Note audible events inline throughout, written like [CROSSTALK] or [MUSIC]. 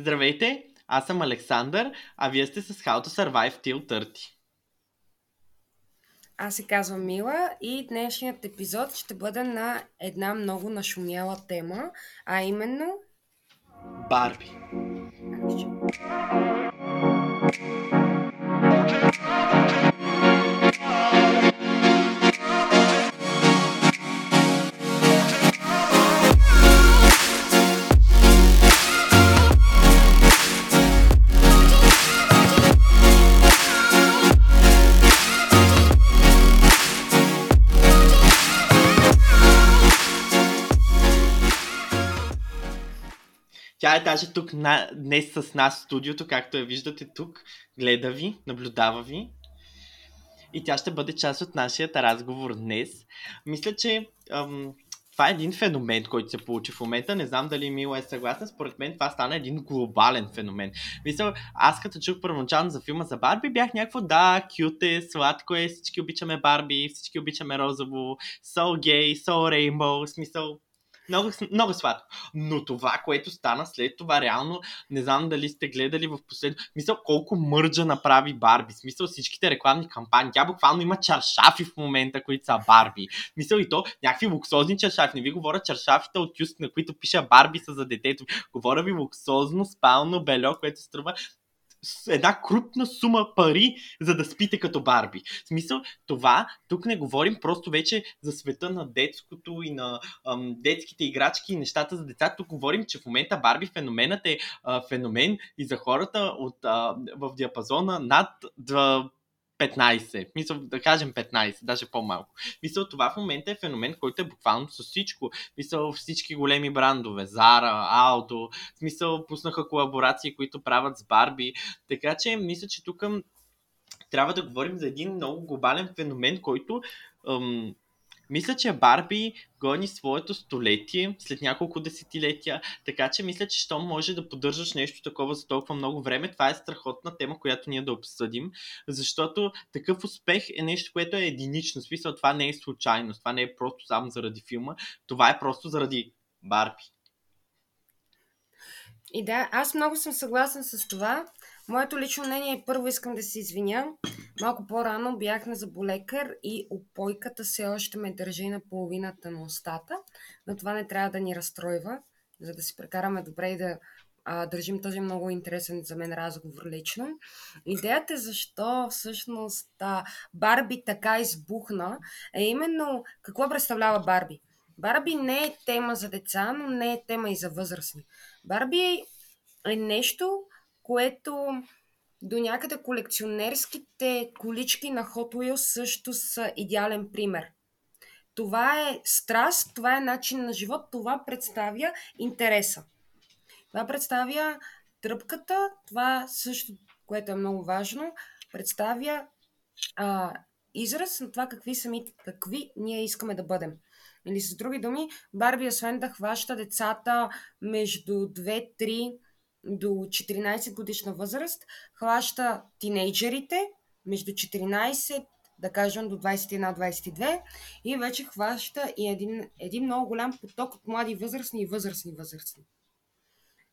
Здравейте, аз съм Александър, а вие сте с How to Survive Till 30. Аз се казвам Мила и днешният епизод ще бъде на една много нашумяла тема, а именно... Барби. Тя е даже тук на, днес с нас в студиото, както я виждате тук. Гледа ви, наблюдава ви. И тя ще бъде част от нашия разговор днес. Мисля, че ам, това е един феномен, който се получи в момента. Не знам дали Мила е съгласна. Според мен това стана един глобален феномен. Мисля, аз като чух първоначално за филма за Барби, бях някакво да, кют е, сладко е, всички обичаме Барби, всички обичаме розово, so gay, so rainbow, смисъл, много, много сладко. Но това, което стана след това, реално, не знам дали сте гледали в последно. Мисля, колко мърджа направи Барби. Смисъл, всичките рекламни кампании. Тя буквално има чаршафи в момента, които са Барби. Мисъл и то, някакви луксозни чаршафи. Не ви говоря чаршафите от Юст, на които пиша Барби са за детето. Говоря ви луксозно, спално бельо, което струва една крупна сума пари, за да спите като Барби. В смисъл, това, тук не говорим просто вече за света на детското и на ам, детските играчки и нещата за деца. Тук говорим, че в момента Барби феноменът е а, феномен и за хората от, а, в диапазона над 15. Мисля, да кажем 15, даже по-малко. Мисля, това в момента е феномен, който е буквално с всичко. Мисля, всички големи брандове, Zara, Aldo, смисъл, пуснаха колаборации, които правят с Барби. Така че, мисля, че тук трябва да говорим за един много глобален феномен, който ъм, мисля, че Барби гони своето столетие след няколко десетилетия, така че мисля, че що може да поддържаш нещо такова за толкова много време, това е страхотна тема, която ние да обсъдим, защото такъв успех е нещо, което е единично. Смисъл, това не е случайност, това не е просто само заради филма, това е просто заради Барби. И да, аз много съм съгласен с това. Моето лично мнение е първо искам да се извиня. Малко по-рано бях на заболекар и опойката все още ме държи на половината на устата, но това не трябва да ни разстройва, за да си прекараме добре и да а, държим този много интересен за мен разговор лично. Идеята е защо всъщност а, Барби така избухна е именно какво представлява Барби. Барби не е тема за деца, но не е тема и за възрастни. Барби е нещо, което до някъде колекционерските колички на Hot Wheels също са идеален пример. Това е страст, това е начин на живот, това представя интереса. Това представя тръпката, това също, което е много важно, представя а, израз на това какви сами, какви ние искаме да бъдем. Или с други думи, Барби, освен да хваща децата между 2-3 до 14 годишна възраст, хваща тинейджерите между 14 да кажем до 21-22 и вече хваща и един, един много голям поток от млади възрастни и възрастни възрастни.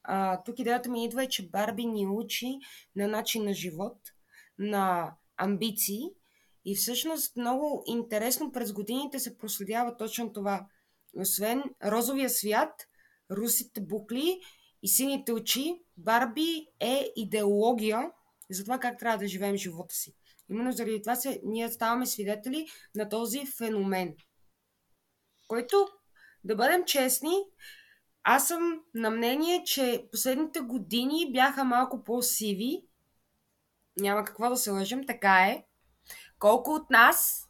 А, тук идеята ми идва е, че Барби ни учи на начин на живот, на амбиции и всъщност много интересно през годините се проследява точно това. Освен розовия свят, русите букли и сините очи, Барби е идеология за това как трябва да живеем живота си. Именно заради това се, ние ставаме свидетели на този феномен, който, да бъдем честни, аз съм на мнение, че последните години бяха малко по-сиви. Няма какво да се лъжим, така е. Колко от нас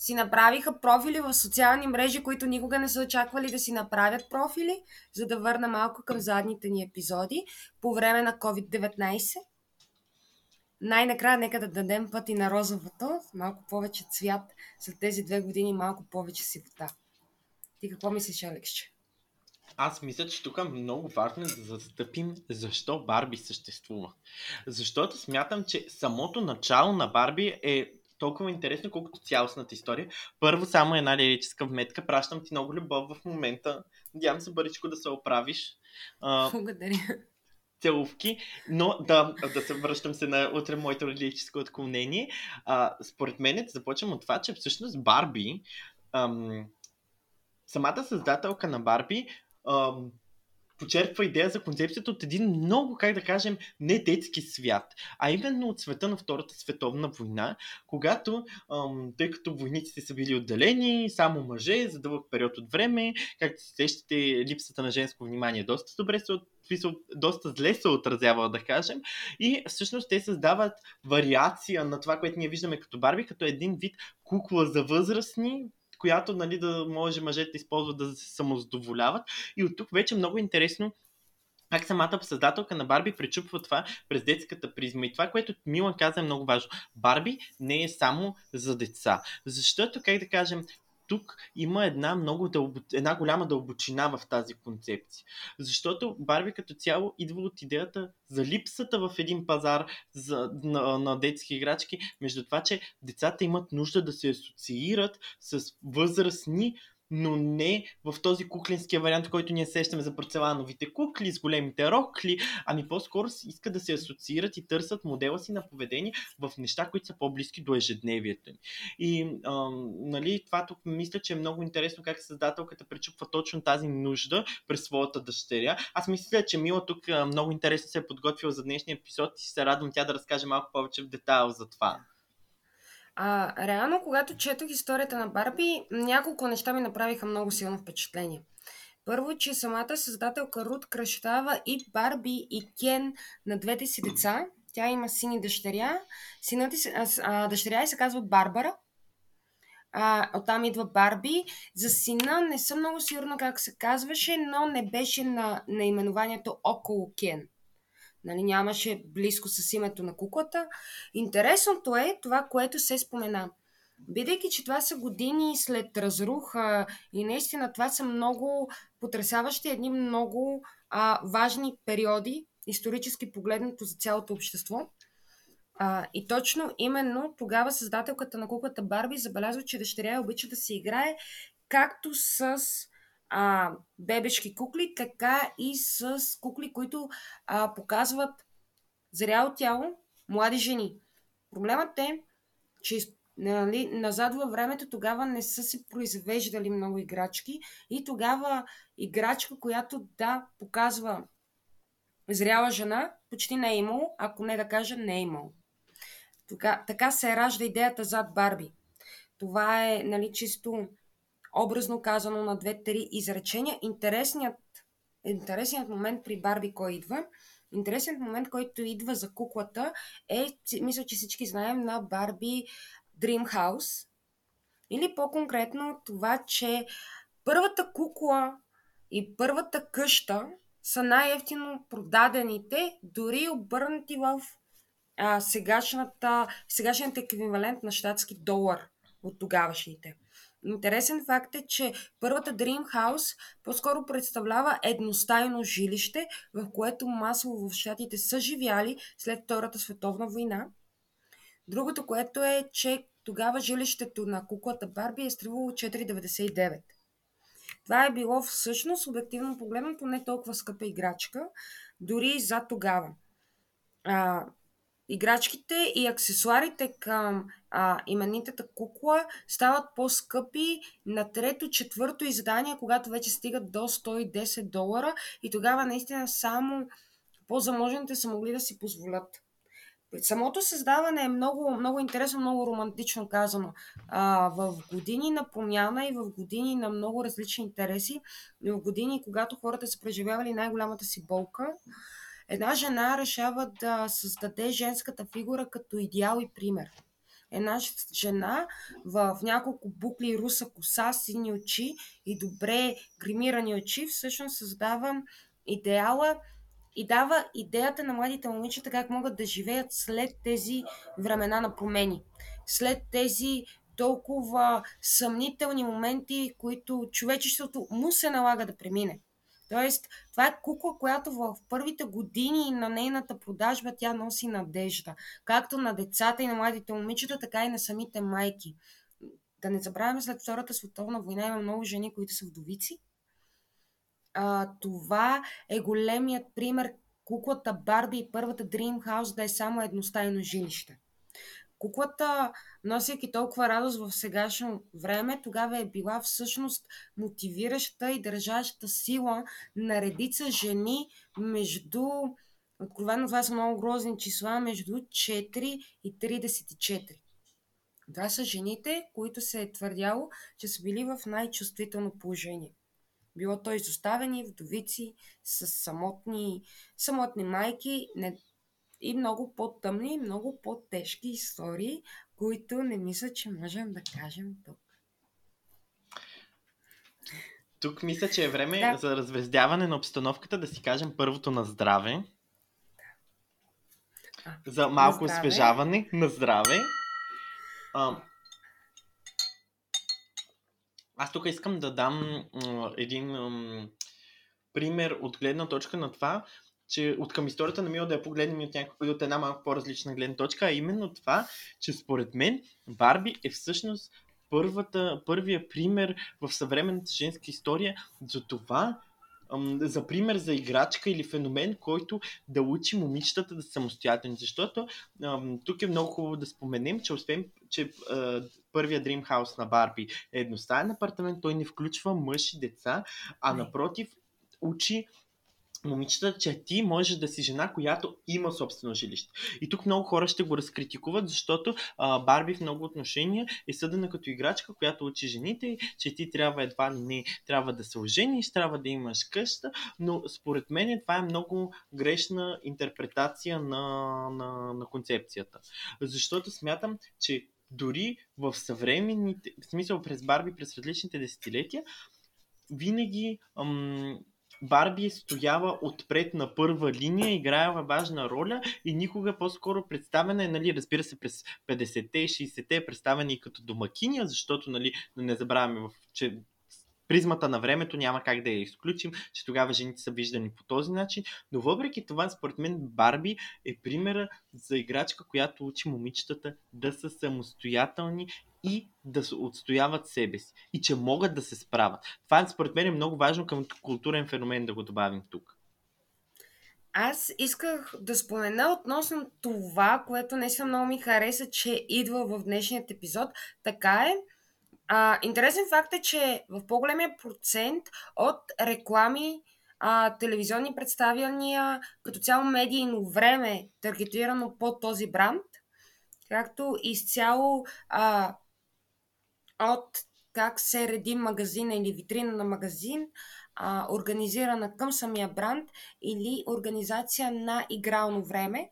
си направиха профили в социални мрежи, които никога не са очаквали да си направят профили, за да върна малко към задните ни епизоди по време на COVID-19. Най-накрая нека да дадем път и на розовото, малко повече цвят, след тези две години малко повече сивота. Ти какво мислиш, Алексче? Аз мисля, че тук е много важно да застъпим защо Барби съществува. Защото смятам, че самото начало на Барби е толкова интересно, колкото цялостната история. Първо, само една лирическа вметка. Пращам ти много любов в момента. Надявам се бъричко да се оправиш. Благодаря. целувки, но да, да се връщам се на утре моето родическо отклонение. А, според мен започвам от това, че всъщност Барби, ам, самата създателка на Барби, ам, почерпва идея за концепцията от един много, как да кажем, не детски свят, а именно от света на Втората световна война, когато, ам, тъй като войниците са били отделени, само мъже за дълъг период от време, както се сещате, липсата на женско внимание доста добре се доста зле се отразява, да кажем. И всъщност те създават вариация на това, което ние виждаме като Барби, като един вид кукла за възрастни, която нали, да може мъжете да използват да се самозадоволяват. И от тук вече много интересно как самата създателка на Барби пречупва това през детската призма. И това, което Милан каза е много важно. Барби не е само за деца. Защото, как да кажем, тук има една много дълбо, една голяма дълбочина в тази концепция. Защото Барби като цяло идва от идеята за липсата в един пазар за, на, на детски играчки, между това, че децата имат нужда да се асоциират с възрастни но не в този куклинския вариант, който ние сещаме за порцелановите кукли, с големите рокли, ами по-скоро искат да се асоциират и търсят модела си на поведение в неща, които са по-близки до ежедневието им. И а, нали, това тук мисля, че е много интересно как създателката пречупва точно тази нужда през своята дъщеря. Аз мисля, че Мила тук много интересно се е подготвила за днешния епизод и се радвам тя да разкаже малко повече в детайл за това. А, реално, когато четох историята на Барби, няколко неща ми направиха много силно впечатление. Първо, че самата създателка Рут кръщава и Барби и Кен на двете си деца. Тя има син и дъщеря. Синът а, а, дъщеря и се казва Барбара. А, оттам идва Барби. За сина не съм много сигурна как се казваше, но не беше на наименованието около Кен. Нали, нямаше близко с името на куклата. Интересното е това, което се спомена. Бидейки, че това са години след разруха и наистина това са много потрясаващи, едни много а, важни периоди, исторически погледнато за цялото общество. А, и точно именно тогава създателката на куклата Барби забелязва, че дъщеря обича да се играе както с а, бебешки кукли, така и с кукли, които а, показват зряло тяло, млади жени. Проблемът е, че нали, назад във времето тогава не са се произвеждали много играчки и тогава играчка, която да показва зряла жена, почти не е имало, ако не да кажа не е имало. Тога, така се ражда идеята зад Барби. Това е нали, чисто образно казано на две-три изречения. Интересният, интересният момент при Барби кой идва? Интересният момент, който идва за куклата е, мисля, че всички знаем, на Барби Dream House. Или по-конкретно това, че първата кукла и първата къща са най-ефтино продадените, дори обърнати в а, сегашната, сегашният еквивалент на щатски долар от тогавашните. Интересен факт е, че първата Dream House по-скоро представлява едностайно жилище, в което масово в щатите са живяли след Втората световна война. Другото, което е, че тогава жилището на куклата Барби е струвало 4,99. Това е било всъщност, обективно погледнато, не толкова скъпа играчка, дори и за тогава. А, играчките и аксесуарите към а, именитата кукла стават по-скъпи на трето, четвърто издание, когато вече стигат до 110 долара и тогава наистина само по-заможните са могли да си позволят. Самото създаване е много, много интересно, много романтично казано. А, в години на промяна и в години на много различни интереси, и в години, когато хората са преживявали най-голямата си болка, Една жена решава да създаде женската фигура като идеал и пример. Една жена в няколко букли руса коса, сини очи и добре гримирани очи всъщност създава идеала и дава идеята на младите момичета как могат да живеят след тези времена на промени. След тези толкова съмнителни моменти, които човечеството му се налага да премине. Тоест, това е кукла, която в първите години на нейната продажба тя носи надежда. Както на децата и на младите момичета, така и на самите майки. Да не забравяме, след Втората световна война има много жени, които са вдовици. А, това е големият пример, куклата Барби и първата Dream House да е само едностайно жилище. Куклата, носейки толкова радост в сегашно време, тогава е била всъщност мотивираща и държаща сила на редица жени между Откровено това са много грозни числа между 4 и 34. Това са жените, които се е твърдяло, че са били в най-чувствително положение. Било то изоставени, вдовици, с самотни, самотни майки не, и много по-тъмни, много по-тежки истории, които не мисля, че можем да кажем тук. Тук мисля, че е време да. за развездяване на обстановката да си кажем първото на здраве. А, за малко освежаване на здраве. А, аз тук искам да дам един пример от гледна точка на това, че от към историята на Мила да я погледнем от, някакъв, от една малко по-различна гледна точка, а именно това, че според мен Барби е всъщност първата, първия пример в съвременната женска история за това, за пример за играчка или феномен, който да учи момичетата да са самостоятелни. Защото тук е много хубаво да споменем, че освен, че първия Dream House на Барби е едностаен апартамент, той не включва мъж и деца, а напротив учи момичета, че ти можеш да си жена, която има собствено жилище. И тук много хора ще го разкритикуват, защото а, Барби в много отношения е съдена като играчка, която учи жените, че ти трябва едва не трябва да се ожениш, трябва да имаш къща, но според мен това е много грешна интерпретация на, на, на концепцията. Защото смятам, че дори в съвременните, в смисъл през Барби, през различните десетилетия, винаги ам, Барби стоява отпред на първа линия, играе важна роля и никога по-скоро представена е, нали, разбира се, през 50-те и 60-те е представена и като домакиня, защото, нали, не забравяме, че призмата на времето няма как да я изключим, че тогава жените са виждани по този начин, но въпреки това, според мен, Барби е примера за играчка, която учи момичетата да са самостоятелни и да се отстояват себе си и че могат да се справят. Това според мен е много важно към културен феномен да го добавим тук. Аз исках да спомена относно това, което наистина много ми хареса, че идва в днешният епизод. Така е. А, интересен факт е, че в по-големия процент от реклами, а, телевизионни представяния, като цяло медийно време, таргетирано под този бранд, както изцяло а, от как се реди магазина или витрина на магазин, а, организирана към самия бранд или организация на игрално време.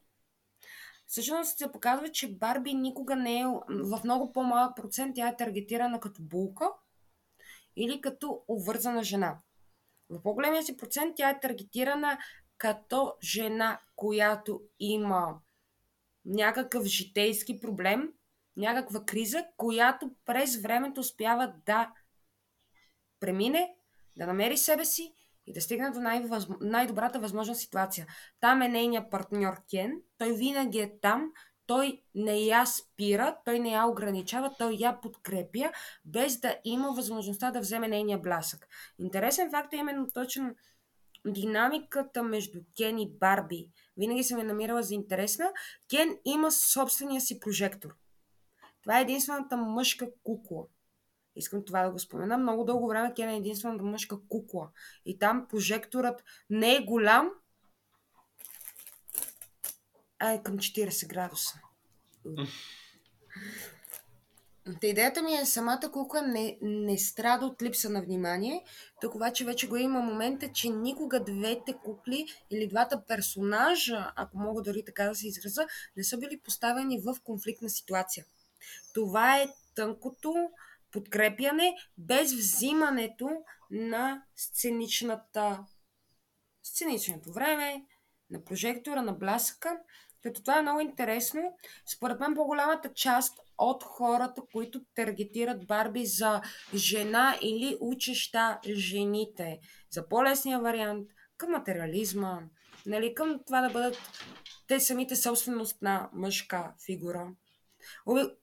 Всъщност се показва, че Барби никога не е в много по-малък процент тя е таргетирана като булка или като увързана жена. В по-големия си процент тя е таргетирана като жена, която има някакъв житейски проблем, някаква криза, която през времето успява да премине, да намери себе си и да стигне до най- най-добрата възможна ситуация. Там е нейният партньор Кен. Той винаги е там. Той не я спира, той не я ограничава, той я подкрепя, без да има възможността да вземе нейния блясък. Интересен факт е именно точно динамиката между Кен и Барби. Винаги съм я намирала за интересна. Кен има собствения си прожектор – това е единствената мъжка кукла. Искам това да го спомена. Много дълго време Кен е единствената мъжка кукла. И там прожекторът не е голям, а е към 40 градуса. Та идеята ми е самата кукла не, не страда от липса на внимание, тук обаче вече го има момента, че никога двете кукли или двата персонажа, ако мога дори така да се израза, не са били поставени в конфликтна ситуация. Това е тънкото подкрепяне без взимането на сценичната сценичното време, на прожектора, на блясъка. Като това е много интересно. Според мен по-голямата част от хората, които таргетират Барби за жена или учеща жените, за по-лесния вариант, към материализма, нали, към това да бъдат те самите собственост на мъжка фигура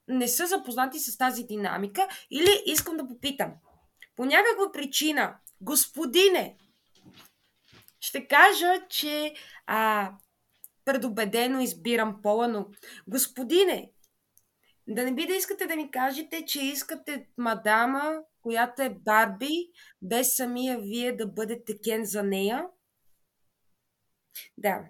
не са запознати с тази динамика или искам да попитам. По някаква причина, господине, ще кажа, че а, предубедено избирам пола, но господине, да не би да искате да ми кажете, че искате мадама, която е Барби, без самия вие да бъдете Кен за нея? Да,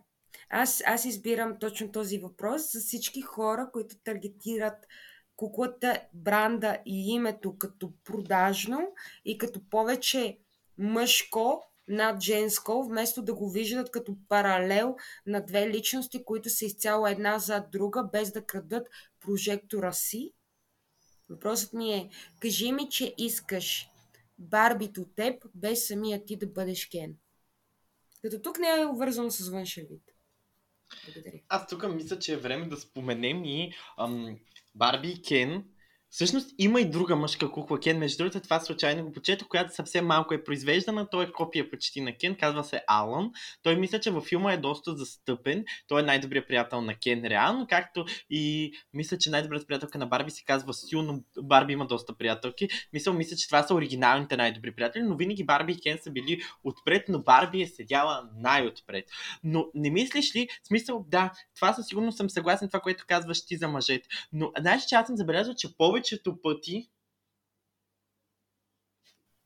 аз, аз избирам точно този въпрос за всички хора, които таргетират куклата, бранда и името като продажно и като повече мъжко над женско, вместо да го виждат като паралел на две личности, които са изцяло една зад друга, без да крадат прожектора си. Въпросът ми е, кажи ми, че искаш Барбито теб, без самия ти да бъдеш Кен. Като тук не е обвързано с външен вид. Благодаря. Аз тук мисля, че е време да споменем и ам, Барби и Кен Всъщност има и друга мъжка кукла Кен, между другото това случайно го почето, която съвсем малко е произвеждана, той е копия почти на Кен, казва се Алън. Той мисля, че във филма е доста застъпен, той е най-добрият приятел на Кен реално, както и мисля, че най-добрият приятелка на Барби се казва Сю, но Барби има доста приятелки. Мисля, мисля, че това са оригиналните най-добри приятели, но винаги Барби и Кен са били отпред, но Барби е седяла най-отпред. Но не мислиш ли, смисъл, да, това със сигурност съм съгласен това, което казваш ти за мъжете. Но знаеш, че аз съм забелязал, че повече повечето пъти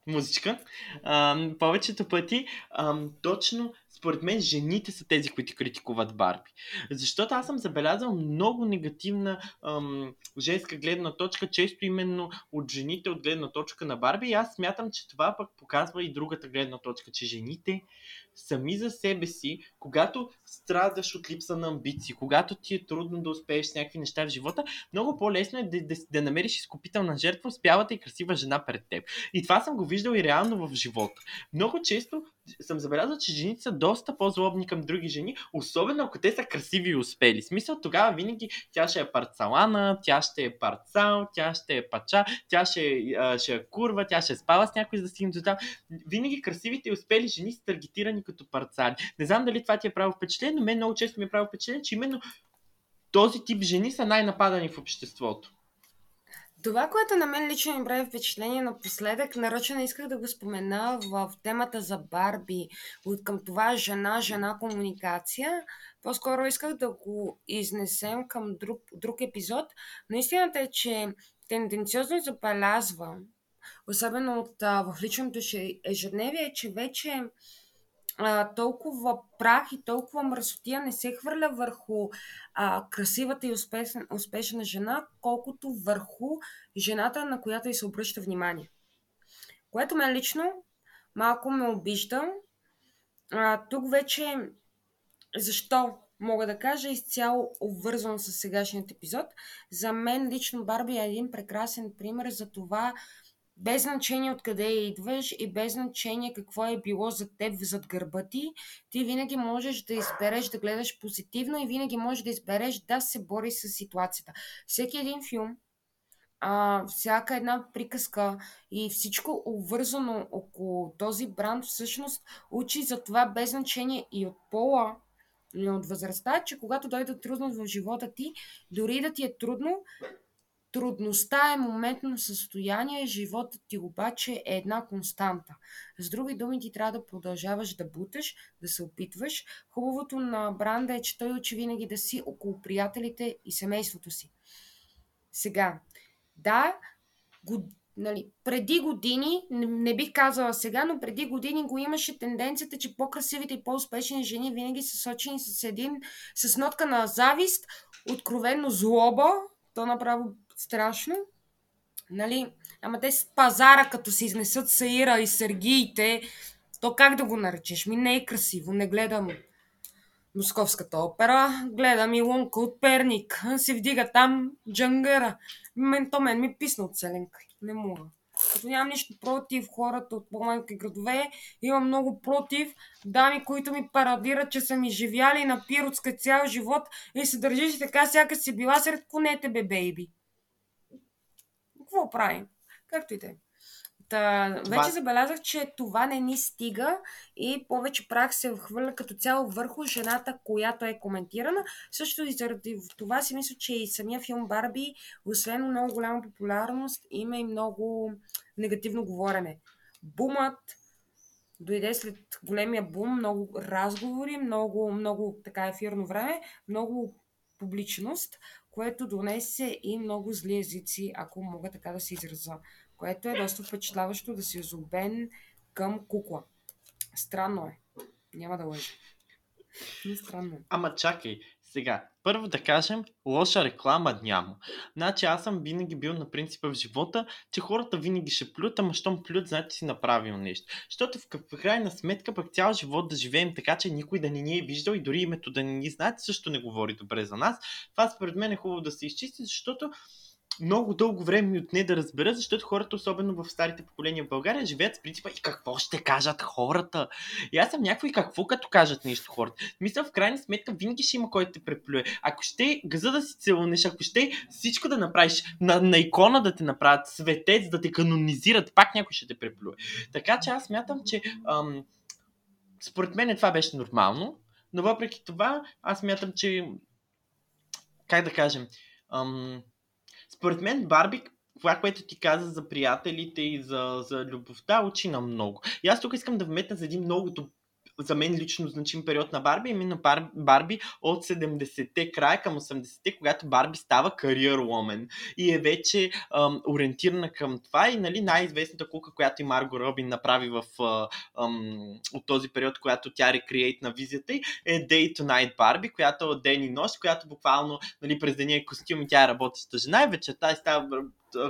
музичка, а, повечето пъти а, точно според мен жените са тези, които критикуват Барби. Защото аз съм забелязал много негативна ам, женска гледна точка, често именно от жените от гледна точка на Барби. И аз смятам, че това пък показва и другата гледна точка, че жените сами за себе си, когато страдаш от липса на амбиции, когато ти е трудно да успееш с някакви неща в живота, много по-лесно е да, да, да намериш изкупителна жертва, успявата и красива жена пред теб. И това съм го виждал и реално в живота. Много често съм забелязал, че жените са доста по-злобни към други жени, особено ако те са красиви и успели. Смисъл тогава винаги тя ще е парцалана, тя ще е парцал, тя ще е пача, тя ще, е, ще е курва, тя ще е спала с някой за да си Винаги красивите и успели жени са таргетирани като парцали. Не знам дали това ти е право впечатление, но мен много често ми е право впечатление, че именно този тип жени са най-нападани в обществото. Това, което на мен лично ми прави впечатление напоследък, нарочно исках да го спомена в темата за Барби, от към това жена-жена комуникация. По-скоро исках да го изнесем към друг, друг епизод. Но истината е, че тенденциозно забелязва, особено от, в личното ежедневие, че вече а, толкова прах и толкова мръсотия не се хвърля върху а, красивата и успешна, успешна жена, колкото върху жената, на която и се обръща внимание. Което мен лично малко ме обижда. А, тук вече защо мога да кажа изцяло обвързвам с сегашният епизод. За мен лично Барби е един прекрасен пример за това, без значение откъде идваш и без значение какво е било за теб зад гърба ти, ти винаги можеш да избереш да гледаш позитивно и винаги можеш да избереш да се бориш с ситуацията. Всеки един филм, а, всяка една приказка и всичко обвързано около този бранд всъщност учи за това без значение и от пола, и от възрастта, че когато дойде трудност в живота ти, дори да ти е трудно, Трудността е моментно състояние, животът ти обаче е една константа. С други думи, ти трябва да продължаваш да буташ, да се опитваш. Хубавото на бранда е, че той учи винаги да си около приятелите и семейството си. Сега, да, го, нали, преди години, не, не бих казала сега, но преди години го имаше тенденцията, че по-красивите и по-успешни жени винаги са сочени с един, с нотка на завист, откровенно злоба, то направо страшно. Нали? Ама те с пазара, като се изнесат Саира и Сергиите, то как да го наречеш? Ми не е красиво. Не гледам Московската опера, гледам и Лунка от Перник. Се вдига там джангъра. Мен, то мен ми писна от селенка. Не мога. Като нямам нищо против хората от по-малки градове, имам много против дами, които ми парадират, че са ми живяли на пиротска цял живот и се държиш така, сяка си била сред конете, бе, бейби какво правим? Както и да е. Та, вече забелязах, че това не ни стига и повече прах се хвърля като цяло върху жената, която е коментирана. Също и заради това си мисля, че и самия филм Барби, освен много голяма популярност, има и много негативно говорене. Бумът дойде след големия бум, много разговори, много, много така ефирно време, много публичност, което донесе и много зли езици, ако мога така да се израза. Което е доста впечатляващо да си зубен към кукла. Странно е. Няма да лъжа. Странно. Е. Ама чакай, сега, първо да кажем, лоша реклама няма. Значи аз съм винаги бил на принципа в живота, че хората винаги ще плют, ама щом плют, значи си направил нещо. Защото в крайна сметка пък цял живот да живеем така, че никой да не ни е виждал и дори името да не ни знае, също не говори добре за нас. Това според мен е хубаво да се изчисти, защото много дълго време ми отне да разбера, защото хората, особено в старите поколения в България, живеят с принципа и какво ще кажат хората. И аз съм някой какво като кажат нещо хората. Мисля, в крайна сметка винаги ще има кой да те преплюе. Ако ще газа да си целунеш, ако ще всичко да направиш, на, на икона да те направят светец, да те канонизират, пак някой ще те преплюе. Така че аз мятам, че ам, според мен това беше нормално, но въпреки това аз мятам, че как да кажем, ам, според мен Барби, това, което ти каза за приятелите и за, за любовта, учи на много. И аз тук искам да вметна за един много за мен лично значим период на Барби, именно Барби от 70-те края към 80-те, когато Барби става кариер ломен и е вече ам, ориентирана към това и нали, най-известната кука, която и Марго Робин направи в, ам, от този период, която тя рекреейт на визията й, е Day to Night Барби, която е ден и нощ, която буквално нали, през деня е костюм и тя е работеща жена и вечерта и става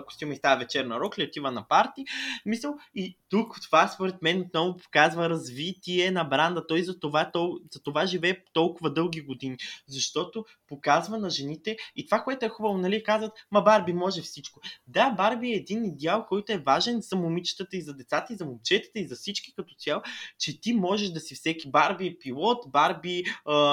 костюм и става вечерна рокля, отива на парти. Мисъл, и тук това според мен отново показва развитие на бранда. Той за това, тол, за това живее толкова дълги години. Защото показва на жените и това, което е хубаво, нали, казват, ма Барби може всичко. Да, Барби е един идеал, който е важен за момичетата и за децата и за момчетата и за всички като цяло, че ти можеш да си всеки. Барби е пилот, Барби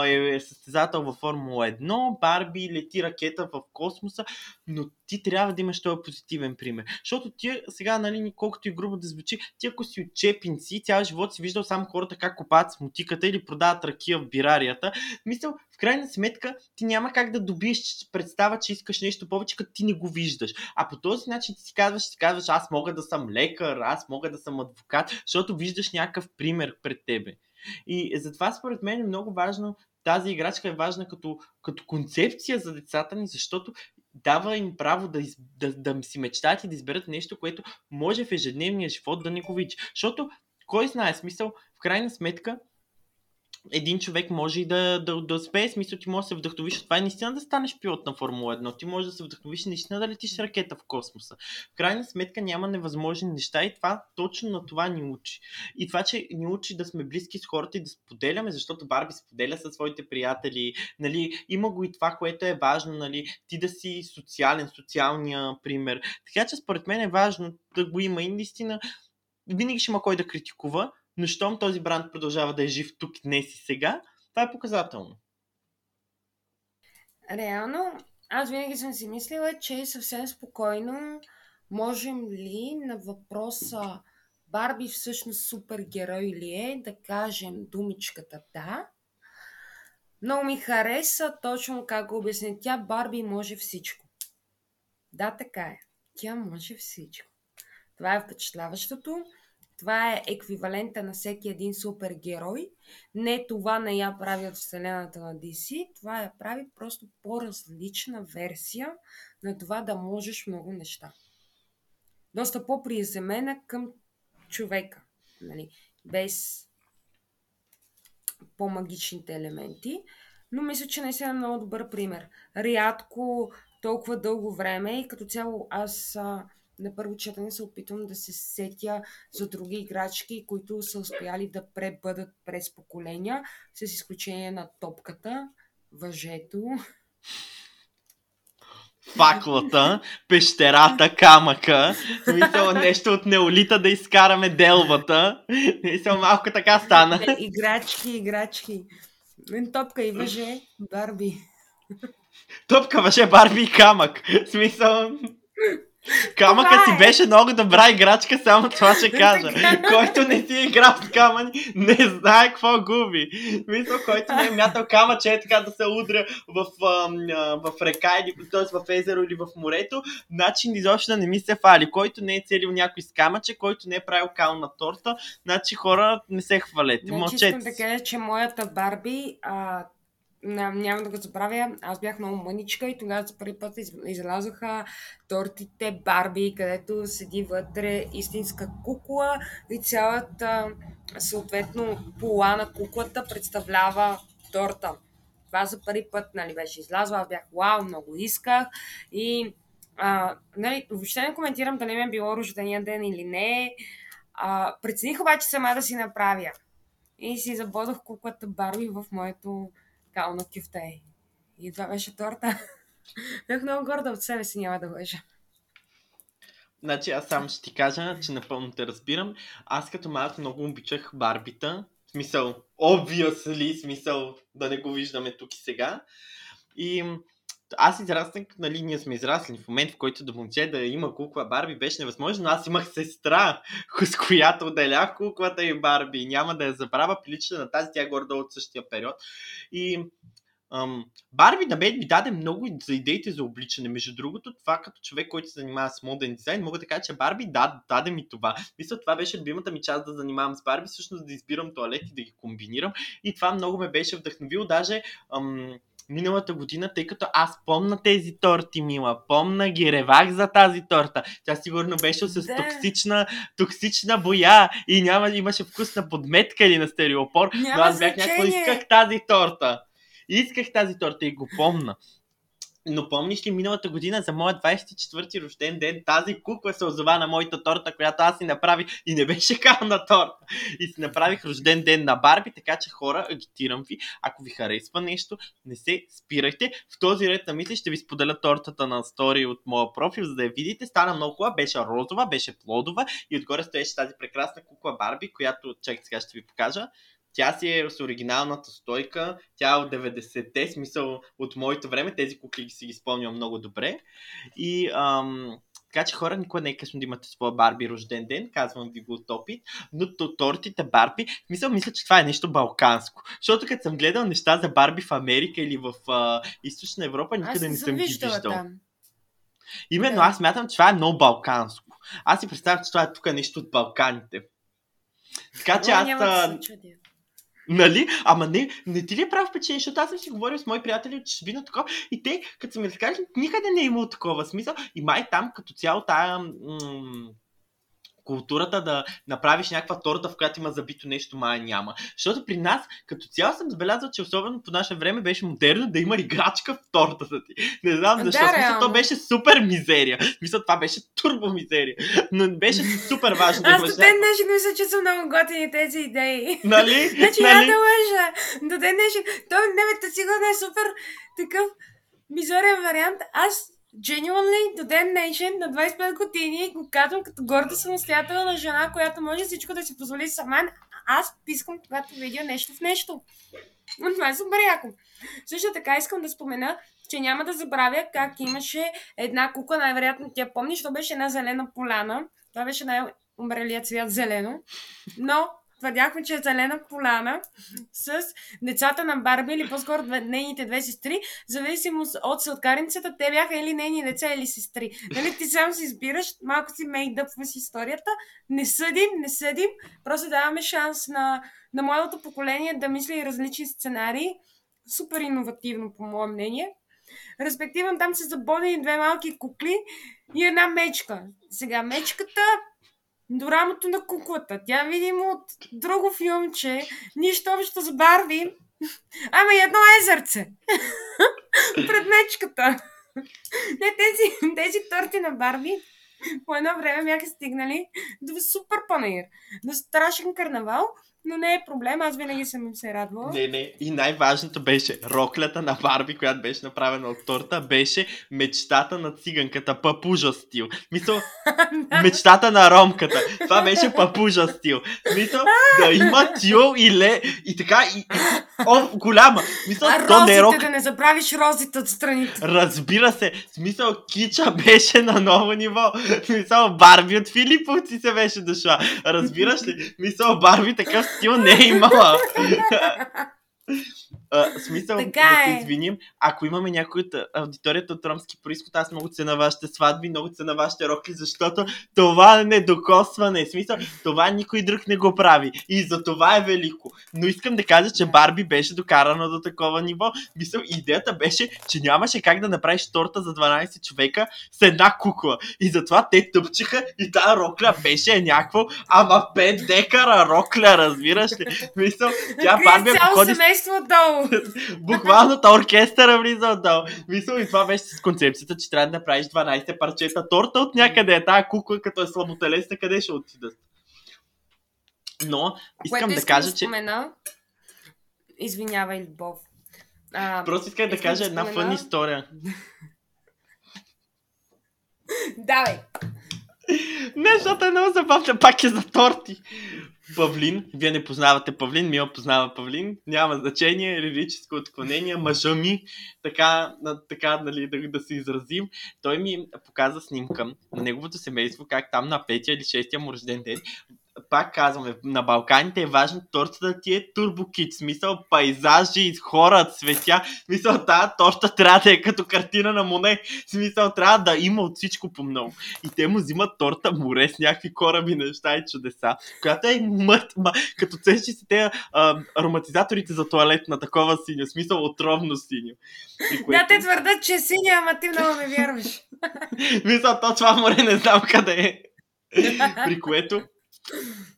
е състезател във Формула 1, Барби лети ракета в космоса, но ти трябва да имаш този позитивен пример. Защото ти сега, нали, колкото и грубо да звучи, ти ако си от чепинци, цял живот си виждал само хората как копаят с мутиката или продават ракия в бирарията. Мисъл, в крайна сметка, ти няма как да добиеш представа, че искаш нещо повече, като ти не го виждаш. А по този начин ти си казваш, си казваш, аз мога да съм лекар, аз мога да съм адвокат, защото виждаш някакъв пример пред тебе. И затова според мен е много важно тази играчка е важна като, като концепция за децата ни, защото дава им право да, да, да си мечтаят и да изберат нещо, което може в ежедневния живот да не го види. Защото, кой знае смисъл, в крайна сметка, един човек може и да, да, да успее, смисъл ти може да се вдъхновиш от това и наистина да станеш пилот на Формула 1. Ти можеш да се вдъхновиш наистина да летиш ракета в космоса. В крайна сметка няма невъзможни неща и това точно на това ни учи. И това, че ни учи да сме близки с хората и да споделяме, защото Барби споделя със своите приятели. Нали, има го и това, което е важно, нали, ти да си социален, социалния пример. Така че според мен е важно да го има и наистина винаги ще има кой да критикува, но щом този бранд продължава да е жив тук, днес и сега, това е показателно. Реално, аз винаги съм си мислила, че съвсем спокойно можем ли на въпроса Барби всъщност супергерой ли е, да кажем думичката да. Много ми хареса точно как го обясня. Тя Барби може всичко. Да, така е. Тя може всичко. Това е впечатляващото. Това е еквивалента на всеки един супергерой. Не това не я прави от вселената на DC, това я прави просто по-различна версия на това да можеш много неща. Доста по-приземена към човека, нали? без по-магичните елементи. Но мисля, че наистина е много добър пример. Рядко, толкова дълго време и като цяло аз на първо четене се опитвам да се сетя за други играчки, които са успяли да пребъдат през поколения, с изключение на топката, въжето. Факлата, пещерата, камъка. Мисля, нещо от неолита да изкараме делвата. Мисля, малко така стана. Играчки, играчки. Топка и въже, Барби. Топка, въже, Барби и камък. Смисъл... Камъка си беше много добра играчка, само това ще кажа. Който не си е играл с камъни, не знае какво губи. Мисля, който не е мятал камъче е така да се удря в, а, в река или т.е. в езеро или в морето, начин изобщо да не ми се фали. Който не е целил някой с камъче, който не е правил кална торта, значи хора не се хвалете. Значи искам Мълчете. да си. кажа, че моята Барби, а, на- няма да го забравя, аз бях много мъничка и тогава за първи път из, излязоха тортите Барби, където седи вътре истинска кукла и цялата, съответно, пола на куклата представлява торта. Това за първи път нали, беше излязла, аз бях вау, много исках и а, нали, въобще не коментирам дали ми е било рождения ден или не. А, прецених обаче сама да си направя. И си забодох куклата Барби в моето кално кюфте. И това беше торта. [LAUGHS] Бях много горда от себе си, няма да лъжа. Значи аз само ще ти кажа, че напълно те разбирам. Аз като малък много обичах барбита. В смисъл, obviously, смисъл да не го виждаме тук и сега. И аз израснах, нали, ние сме израсли в момент, в който до момче да има кукла Барби беше невъзможно, но аз имах сестра, [LAUGHS] с която отделях куклата и Барби. Няма да я забравя, прилича на тази, тя е горда от същия период. И Ам, Барби на мен ми даде много за идеите за обличане. Между другото, това като човек, който се занимава с моден дизайн, мога да кажа, че Барби да, даде ми това. Мисля, това беше любимата ми част да занимавам с Барби, всъщност да избирам туалети, да ги комбинирам. И това много ме беше вдъхновило. Даже ам, миналата година, тъй като аз помна тези торти, мила, помна ги, ревах за тази торта. Тя сигурно беше с Да. токсична, токсична боя и няма, имаше вкус на подметка или на стереопор, но Няма аз бях някакво, значение. исках тази торта. Исках тази торта и го помна. Но помниш ли миналата година за моя 24-ти рожден ден тази кукла се озова на моята торта, която аз си направих и не беше кална торта. И си направих рожден ден на Барби, така че хора, агитирам ви, ако ви харесва нещо, не се спирайте. В този ред на мисли ще ви споделя тортата на стори от моя профил, за да я видите. Стана много хубава, беше розова, беше плодова и отгоре стоеше тази прекрасна кукла Барби, която, чакай сега ще ви покажа. Тя си е с оригиналната стойка, тя е от 90-те, смисъл от моето време, тези кукли си ги спомням много добре. И ам, така че хора, никога не е късно да имате своя Барби рожден ден, казвам ви го от опит, но то- тортите Барби, мисля, мисля, че това е нещо балканско. Защото като съм гледал неща за Барби в Америка или в а, Източна Европа, никъде не съм ги виждал. там. Именно Да. аз смятам, че това е много балканско. Аз си представям, че това е тук нещо от Балканите. Така че аз... няма да се чудя. Нали? Ама не, не ти ли е прав впечатление, защото аз съм си говорил с мои приятели от чужбина такова и те, като са ми разказали, никъде не е имало такова смисъл и май там като цяло тая м- културата да направиш някаква торта, в която има забито нещо, май няма. Защото при нас, като цяло съм забелязал, че особено по наше време беше модерно да има играчка в тортата ти. Не знам защо. Да, смисъл, то беше супер мизерия. Мисля, това беше турбо мизерия. Но беше супер важно Аз до ден днешен мисля, че са много готини тези идеи. Нали? [LAUGHS] Значи нали? няма да лъжа. До ден днешен. Той не сигурно е супер такъв мизерен вариант. Аз genuinely до ден днешен на 25 години го казвам като горда самостоятелна жена, която може всичко да си позволи сама. Аз пискам, когато видя нещо в нещо. Но това е супер яко. Също така искам да спомена, че няма да забравя как имаше една кукла, най-вероятно тя помниш, то беше една зелена поляна. Това беше най-умрелият цвят зелено. Но твърдяхме, че е зелена поляна с децата на Барби или по-скоро нейните две сестри, зависимост от сладкарницата, те бяха или нейни деца, или сестри. Нали, ти сам си избираш, малко си мейдъпваш историята, не съдим, не съдим, просто даваме шанс на, на младото поколение да мисли различни сценарии. Супер иновативно, по мое мнение. Респективно там са забодени две малки кукли и една мечка. Сега мечката до рамото на куклата. Тя видимо от друго филмче, нищо общо с Барби, ама и едно езерце. [LAUGHS] Пред мечката. Не, тези, тези торти на Барби по едно време бяха стигнали до супер панер, до страшен карнавал но не е проблем, аз винаги съм им се радвала. Не, не. И най-важното беше роклята на Барби, която беше направена от торта, беше мечтата на циганката, папужа стил. Мисъл, [LAUGHS] мечтата на ромката. Това беше папужа стил. Мисъл, да има тюл и ле, и така, и, и о, голяма. Мисъл, а то не е рок. да не забравиш розите от страните. Разбира се, смисъл кича беше на ново ниво. Мисъл Барби от Филиповци се беше дошла. Разбираш ли? Мисъл Барби такъв стил не е имала. А, смисъл, Така да се е. извиним, ако имаме някой от аудиторията от ромски происход, аз много цена вашите сватби, много цена вашите рокли, защото това е недокосване. Смисъл, това никой друг не го прави. И за това е велико. Но искам да кажа, че Барби беше докарана до такова ниво. Мисъл, идеята беше, че нямаше как да направиш торта за 12 човека с една кукла. И затова те тъпчиха и тази рокля беше някакво, ама 5 декара рокля, разбираш ли? Мисъл, тя Барби, цяло ходи семейство отдолу. Буквално та оркестъра влиза отдолу. Мисля, и това беше с концепцията, че трябва да направиш 12 парчета торта от някъде. Е тая кукла, като е слаботелесна, къде ще отидат? Но искам Което да кажа, че... спомена... Извинявай, Любов. А, Просто исках да кажа да една спомена- фън история. Давай. Не, защото е много забавна, пак е за торти. Павлин, вие не познавате Павлин, Мила познава Павлин, няма значение, лирическо отклонение, мъжа ми, така, така нали, да, да се изразим. Той ми показа снимка на неговото семейство, как там на петия или шестия му рожден ден пак казваме, на Балканите е важно тортата да ти е турбокит, смисъл пейзажи, хора, цветя, смисъл тази торта трябва да е като картина на Моне, смисъл трябва да има от всичко по много. И те му взимат торта море с някакви кораби, неща и чудеса, която е мът, ма, като цещи си те а, ароматизаторите за туалет на такова синьо, смисъл отровно синьо. И Да, те твърдат, че е синя, ама ти много ме вярваш. [LAUGHS] Мисля, то това море не знам къде е. [LAUGHS] При което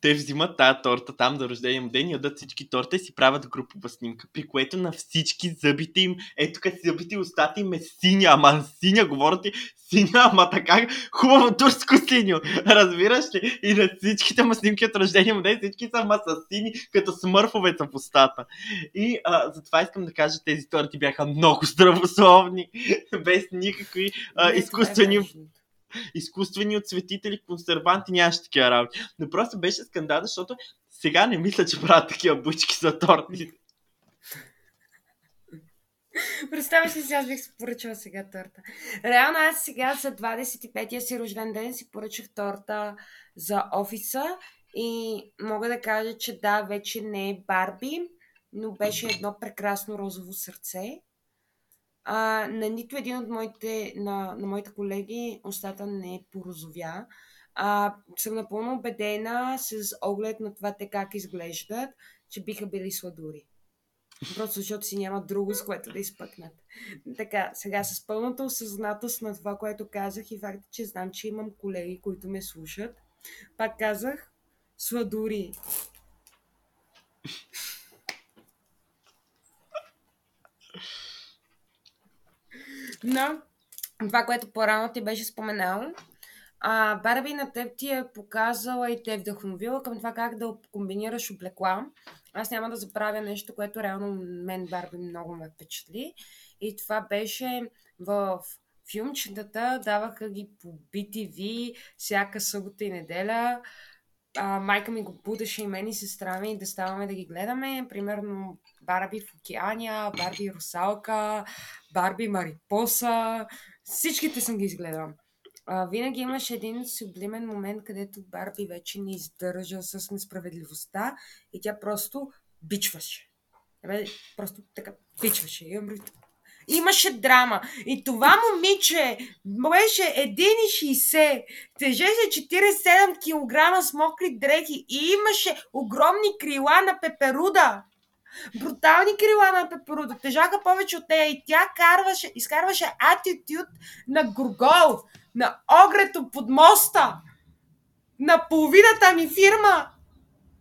те взимат тая торта там за рождения му ден, ядат всички торта и си правят групова снимка. При което на всички зъбите им, ето като зъбите и устата им е синя, ама синя, говоря ти, синя, ама така хубаво турско синьо. Разбираш ли? И на всичките му снимки от рождения му ден, всички са ма са сини, като смърфове в устата. И а, затова искам да кажа, тези торти бяха много здравословни, [LAUGHS] без никакви а, Не, е изкуствени важно. Изкуствени отцветители, консерванти, нямаше такива работи. Но просто беше скандал, защото сега не мисля, че правят такива бучки за торти. Представяш ли си, аз бих си поръчала сега торта. Реално аз сега за 25-я си рожден ден си поръчах торта за офиса и мога да кажа, че да, вече не е Барби, но беше едно прекрасно розово сърце. А, на нито един от моите, на, на моите колеги устата не порозовя. А, съм напълно убедена с оглед на това те как изглеждат, че биха били сладури. Просто защото си няма друго, с което да изпъкнат. Така, сега с пълната осъзнатост на това, което казах и факта, че знам, че имам колеги, които ме слушат, пак казах, сладури. [LAUGHS] Но, това, което по-рано ти беше споменал, а, Барби на теб ти е показала и те е вдъхновила към това как да комбинираш облекла. Аз няма да забравя нещо, което реално мен Барби много ме впечатли. И това беше в филмчетата, даваха ги по BTV всяка събота и неделя. А, майка ми го будеше и мен и сестра ми да ставаме да ги гледаме. Примерно Барби в океания, Барби русалка, Барби Марипоса. Всичките съм ги изгледала. А, винаги имаше един сублимен момент, където Барби вече не издържа с несправедливостта и тя просто бичваше. Просто така бичваше. И умри- Имаше драма. И това момиче беше 1,60, тежеше 47 кг с мокри дрехи и имаше огромни крила на пеперуда. Брутални крила на пеперуда. Тежаха повече от нея и тя карваше, изкарваше атитюд на Горгол, на огрето под моста, на половината ми фирма.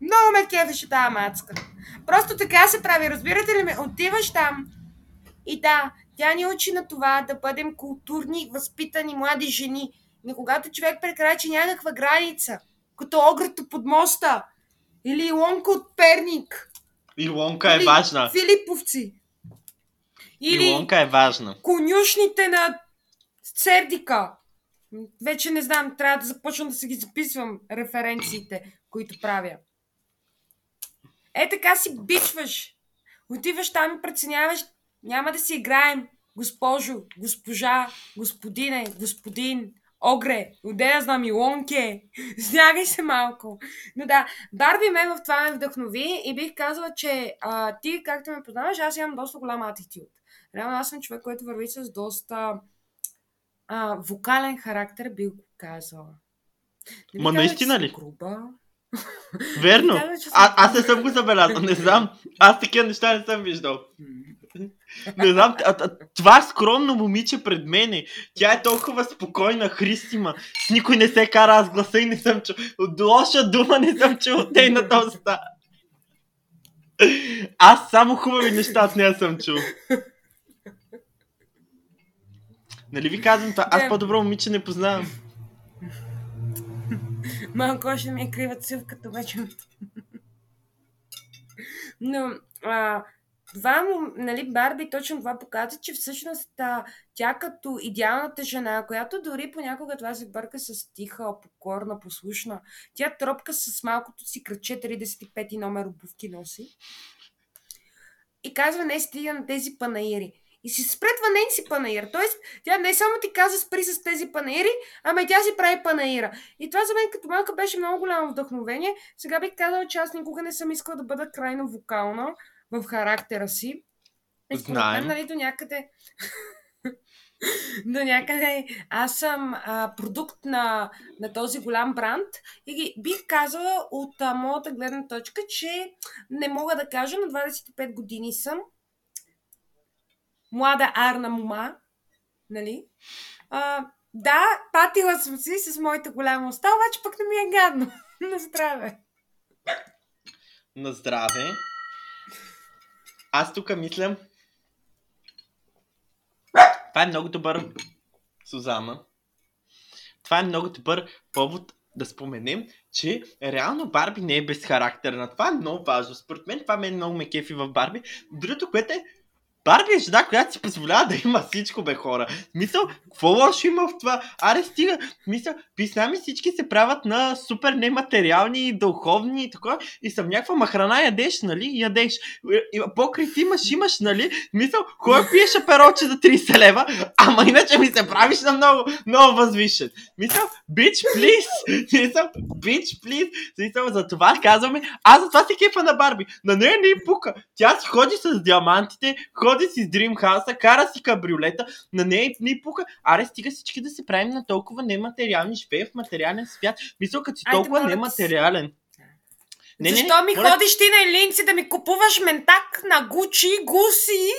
Много ме кефеше тази мацка. Просто така се прави, разбирате ли ме? Отиваш там и да, тя ни учи на това да бъдем културни, възпитани млади жени. Но когато човек прекрачи някаква граница, като огрето под моста, Или Илонка от Перник. Илонка е важна. Филиповци. Или Илонка е важна. конюшните на Сердика. Вече не знам, трябва да започвам да си ги записвам референциите, които правя. Е така си бичваш. Отиваш там и преценяваш, няма да си играем, госпожо, госпожа, господине, господин, огре, отде да знам Илонке. Снягай [LAUGHS] се малко. Но да, Барби мен в това ме вдъхнови и бих казала, че а, ти, както ме познаваш, аз имам доста голям атитюд. Реално аз съм човек, който върви с доста а, вокален характер, бих го казала. Не Ма бих казала, наистина ли? Груба. Верно. Че съм А, аз не съм го забелязал, не знам. Аз такива неща не съм виждал. Не знам, а, а, това скромно момиче пред мене, тя е толкова спокойна, христима, с никой не се кара, аз гласа и не съм чул. От лоша дума не съм чул от нейната уста. Аз само хубави неща от нея съм чул. Нали ви казвам това? Аз по-добро момиче не познавам. Малко още ми е крива цивката, обаче. Но, а, това нали, Барби точно това показва, че всъщност а, тя като идеалната жена, която дори понякога това се бърка с тиха, покорна, послушна. Тя тропка с малкото си кръче 35 номер обувки носи. И казва, не стига на тези панаири. И си спретва нейн си панаир. Тоест, тя не само ти каза спри с тези панаири, ами тя си прави панаира. И това за мен като малка беше много голямо вдъхновение. Сега бих казала, че аз никога не съм искала да бъда крайно вокална в характера си. Знаем. мен, нали, до някъде... [LAUGHS] до някъде аз съм а, продукт на, на този голям бранд и ги, бих казала от а, моята гледна точка, че не мога да кажа, на 25 години съм млада арна мума, нали? А, да, патила съм си с моята голяма уста, обаче пък не ми е гадно. [LAUGHS] На здраве. На здраве. Аз тук мисля. Това е много добър. Сузана. Това е много добър повод да споменем, че реално Барби не е безхарактерна. Това е много важно. Според мен това мен много ме кефи в Барби. Другото, което е Барби е жена, която си позволява да има всичко, бе хора. Мисъл, какво лошо има в това? Аре, стига. Мисъл, писна ми всички се правят на супер нематериални, духовни и такова. И съм някаква махрана ядеш, нали? Ядеш. Покрив имаш, имаш, нали? Мисъл, кой пиеш апероче за 30 лева? Ама иначе ми се правиш на много, много възвишен. Мисъл, bitch, please. Мисъл, bitch, please. Мисъл, за това казваме. Аз за това си кефа на Барби. На нея не й пука. Тя си ходи с диамантите, ходи си с Dream House, кара си кабриолета, на нея не й пука. Аре, стига всички да се правим на толкова нематериални, живее в материален свят. Мисля, като си Айде, толкова моля те нематериален. Не, не, Защо ми моля- ходиш ти на линци да ми купуваш ментак на Гучи, Гуси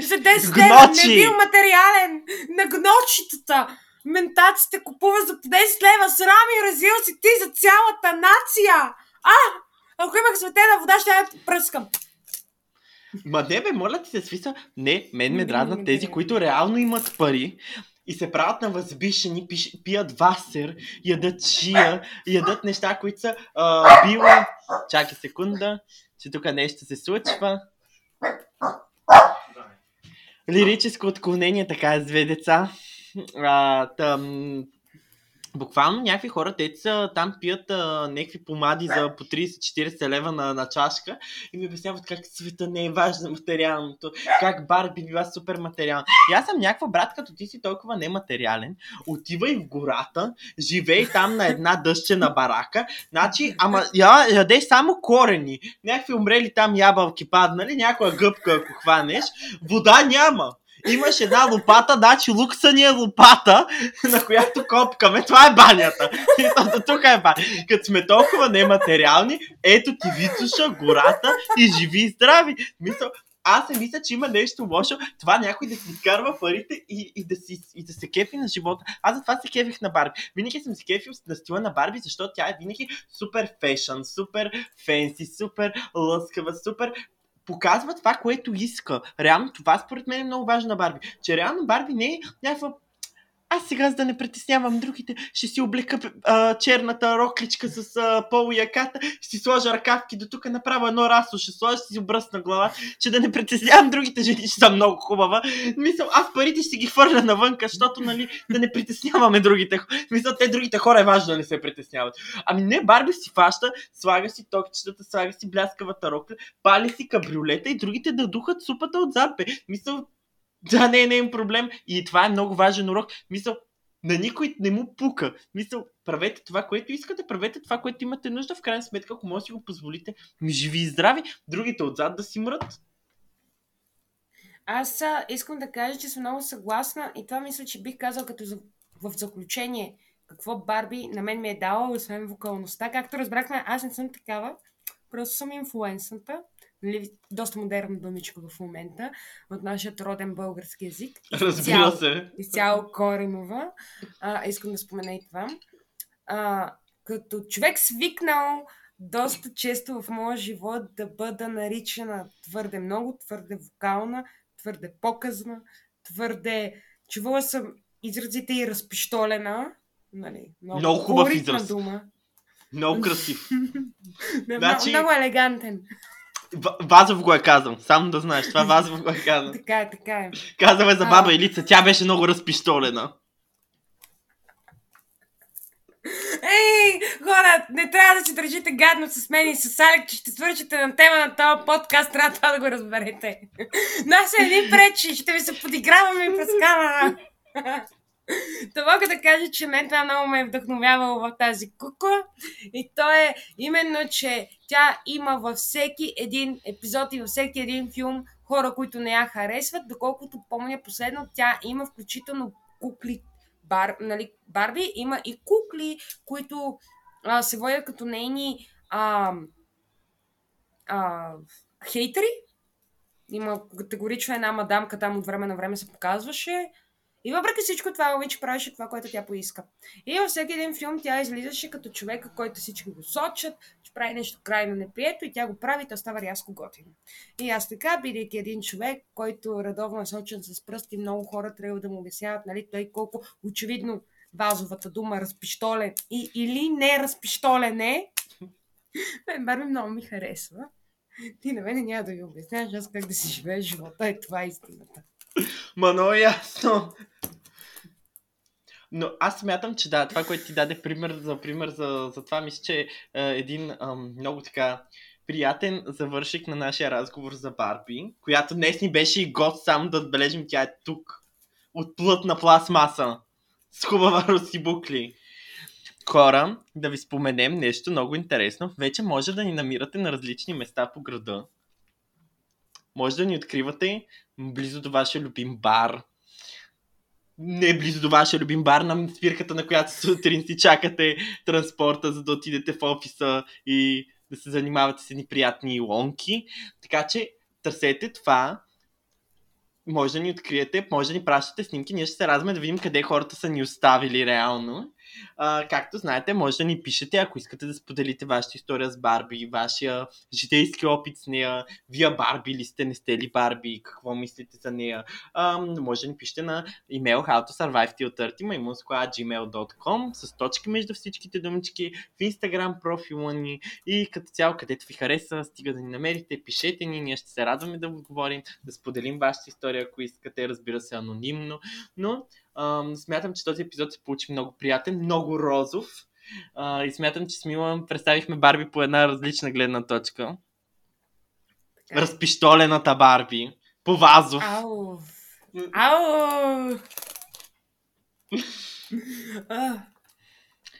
за 10 лева? Не бил материален на гночитата. Ментаците купуваш за по 10 лева. Срам и разил си ти за цялата нация. А, ако имах светена вода, ще я пръскам. Ма не бе, моля ти се, смисъл. Не, мен ме дразнат тези, които реално имат пари и се правят на възбишени, пиш, пият васер, ядат чия, ядат неща, които са а, била. Чакай секунда, че тук нещо се случва. Лирическо отклонение, така е с две деца. А, тъм, буквално някакви хора, те са там пият а, някакви помади за по 30-40 лева на, на чашка и ми обясняват как света не е важно материалното, как Барби била супер материална. И аз съм някаква брат, като ти си толкова нематериален, отивай в гората, живей там на една дъщена барака, значи, ама я, ядеш само корени, някакви умрели там ябълки паднали, някоя гъбка ако хванеш, вода няма. Имаш една лопата, значи лукса ни е лопата, [LAUGHS] на която копкаме. Това е банята. [LAUGHS] Тук е баня. Като сме толкова нематериални, ето ти Вицуша, гората и живи и здрави. Мисля, аз не мисля, че има нещо лошо. Това някой да си изкарва парите и, и, да, си, и да се кефи на живота. Аз затова се кефих на Барби. Винаги съм се кефил на стила на Барби, защото тя е винаги супер фешън, супер фенси, супер лъскава, супер показва това, което иска. Реално това според мен е много важно на Барби. Че реално Барби не е някаква аз сега, за да не притеснявам другите, ще си облека а, черната рокличка с а, пол ще си сложа ръкавки до тук, направо едно расо, ще сложа, ще си обръсна глава, че да не притеснявам другите жени, че съм много хубава. Мисъл, аз парите ще ги хвърля навънка, защото, нали, да не притесняваме другите. Мисля, те другите хора е важно да не се притесняват. Ами не, Барби си фаща, слага си токчетата, слага си бляскавата рокля, пали си кабриолета и другите да духат супата отзад. Бе. Мисъл, [LAUGHS] да, не, е проблем. И това е много важен урок. Мисъл, на никой не му пука. Мисъл, правете това, което искате, правете това, което имате нужда. В крайна сметка, ако може да си го позволите, живи и здрави, другите отзад да си мрат. Аз а, искам да кажа, че съм много съгласна и това мисля, че бих казал като в заключение какво Барби на мен ми е дала, освен вокалността. Както разбрахме, аз не съм такава, просто съм инфлуенсната нали, доста модерна думичка в момента от нашия роден български язик. Разбира се. Изцяло коренова. А, искам да спомена и това. А, като човек свикнал доста често в моя живот да бъда наричана твърде много, твърде вокална, твърде показна, твърде... Чувала съм изразите и разпиштолена. Нали, много, много хубав израз. дума. Много красив. [LAUGHS] значи... много, много елегантен. Вазов го е казал, само да знаеш, това Вазов го е казал. така е, така е. Казал е за баба Елица, тя беше много разпиштолена. Ей, хора, не трябва да се държите гадно с мен и с Алек, че ще свършите на тема на този подкаст, трябва това да го разберете. Нас е един пречи, ще ви се подиграваме през камера. Та мога да кажа, че мен това много ме е вдъхновявало в тази кукла. И то е именно, че тя има във всеки един епизод и във всеки един филм хора, които не я харесват. Доколкото помня последно, тя има включително кукли бар, нали, Барби, има и кукли, които а, се водят като нейни а, а, хейтери. Има категорично една мадамка там от време на време се показваше. И въпреки всичко това, Уич правеше това, което тя поиска. И във всеки един филм тя излизаше като човека, който всички го сочат, че прави нещо крайно неприето и тя го прави, то става рязко готино. И аз така, бидейки един човек, който редовно е сочен с пръсти, много хора трябва да му обясняват, нали, той колко очевидно базовата дума разпиштолен и, или не разпиштолен е. Мен Барби много ми харесва. Ти на мен няма да ви обясняваш аз как да си живееш живота и това е истината. [LAUGHS] Ма много ясно. Но аз смятам, че да, това, което ти даде пример за пример за, за това, мисля, че е един ам, много така приятен завършик на нашия разговор за Барби, която днес ни беше и гост, само да отбележим, тя е тук. От плътна пластмаса. С хубава русибукли. Хора, да ви споменем нещо много интересно. Вече може да ни намирате на различни места по града. Може да ни откривате близо до вашия любим бар. Не близо до вашия любим бар, на спирката, на която сутрин си чакате транспорта, за да отидете в офиса и да се занимавате с едни приятни лонки. Така че търсете това. Може да ни откриете, може да ни пращате снимки, ние ще се радваме да видим къде хората са ни оставили реално. А, както знаете, може да ни пишете, ако искате да споделите вашата история с Барби, вашия житейски опит с нея. Вие Барби ли сте, не сте ли Барби, какво мислите за нея. А, може да ни пишете на имейл howtosurvive.30 maimunsko.gmail.com с точки между всичките думички в Instagram профила ни и като цяло, където ви хареса, стига да ни намерите, пишете ни, ние ще се радваме да отговорим, да споделим вашата история, ако искате, разбира се, анонимно, но Ам, смятам, че този епизод се получи много приятен, много розов. А, и смятам, че с Мила представихме Барби по една различна гледна точка. Така. Разпиштолената Барби. По вазов. Ау! Ау! [LAUGHS]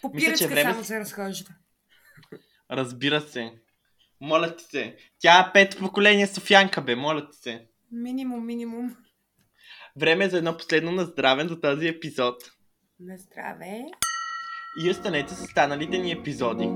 По пирачка време... само се разхожда. Разбира се. Моля ти се. Тя е пет поколение Софянка, бе. Моля ти се. Минимум, минимум. Време е за едно последно на здраве за този епизод. На здраве! И останете с останалите ни епизоди.